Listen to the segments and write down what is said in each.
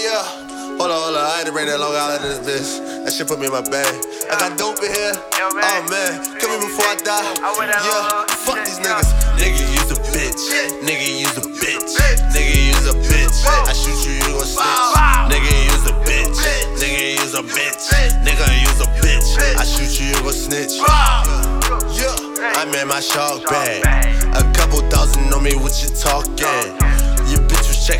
yeah. Hold on, hold on. I had to bring that long out of this bitch. That shit put me in my bag. I got dope in here. Oh man, kill me before I die. Yeah, fuck these niggas. Nigga, use a bitch. Nigga, use a bitch. Nigga, use a bitch. I shoot you, you gon' snitch. Nigga, use a bitch. Nigga, use a bitch. Nigga, use a bitch. I shoot you, you gon' snitch. Yeah, I'm in my shark bag. A couple thousand on me, what you talking?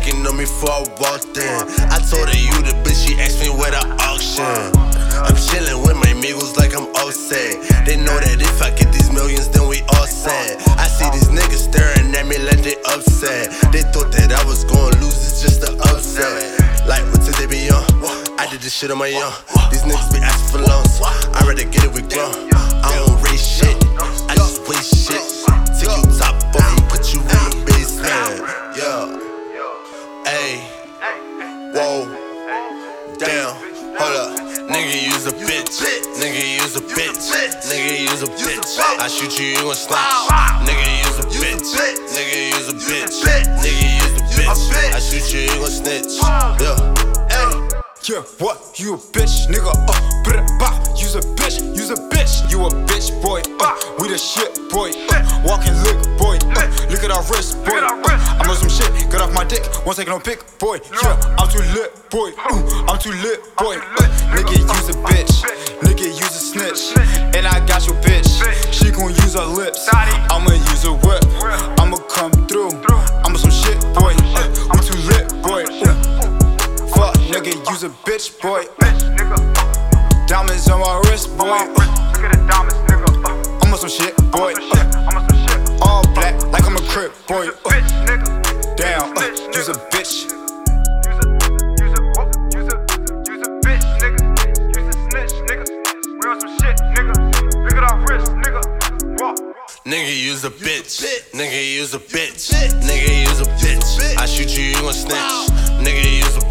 Checking on me before I walked in. I told her you the bitch, she asked me where the auction. I'm chillin' with my amigos like I'm all offset. They know that if I get these millions, then we all set. I see these niggas staring at me like they upset. They thought that I was gonna lose, it's just an upset. Like what did they be on? I did this shit on my own. These niggas be asking for loans. I'd rather get it with grown. I don't Damn. Hold up. Nigga, use a bitch. Nigga, use a bitch. Nigga, use a bitch. I shoot you, you gon' snitch. Nigga, use a bitch. Nigga, use a bitch. Nigga, use a bitch. I shoot you, you gon' snitch. Yeah. Yeah, what? You a bitch, nigga? Uh, brr, bah. Use a bitch, use a bitch. You a bitch, boy. Uh, we the shit, boy. Uh, walking lick, look at our wrist, boy. Uh, I'm on some shit. Get off my dick. Won't take no pic, boy. Yeah, I'm too lit, boy. Uh, I'm too lit, boy. Uh, nigga, use a bitch. Nigga, use a snitch. And I got your bitch. She gon' use her lips. I'ma use a whip. I'ma come through. I'm on some shit, boy. Uh, we too lit, boy. Uh, Fuck, nigga, use a bitch, boy. Diamonds on my wrist, boy. Look at the diamonds, nigga. I'm on some shit, boy. All black, like I'm a crip, boy. Damn, uh, use a bitch. Nigga, use a bitch. Nigga, use a bitch. Nigga, use a bitch. I shoot you, you gon' snitch. Nigga, use a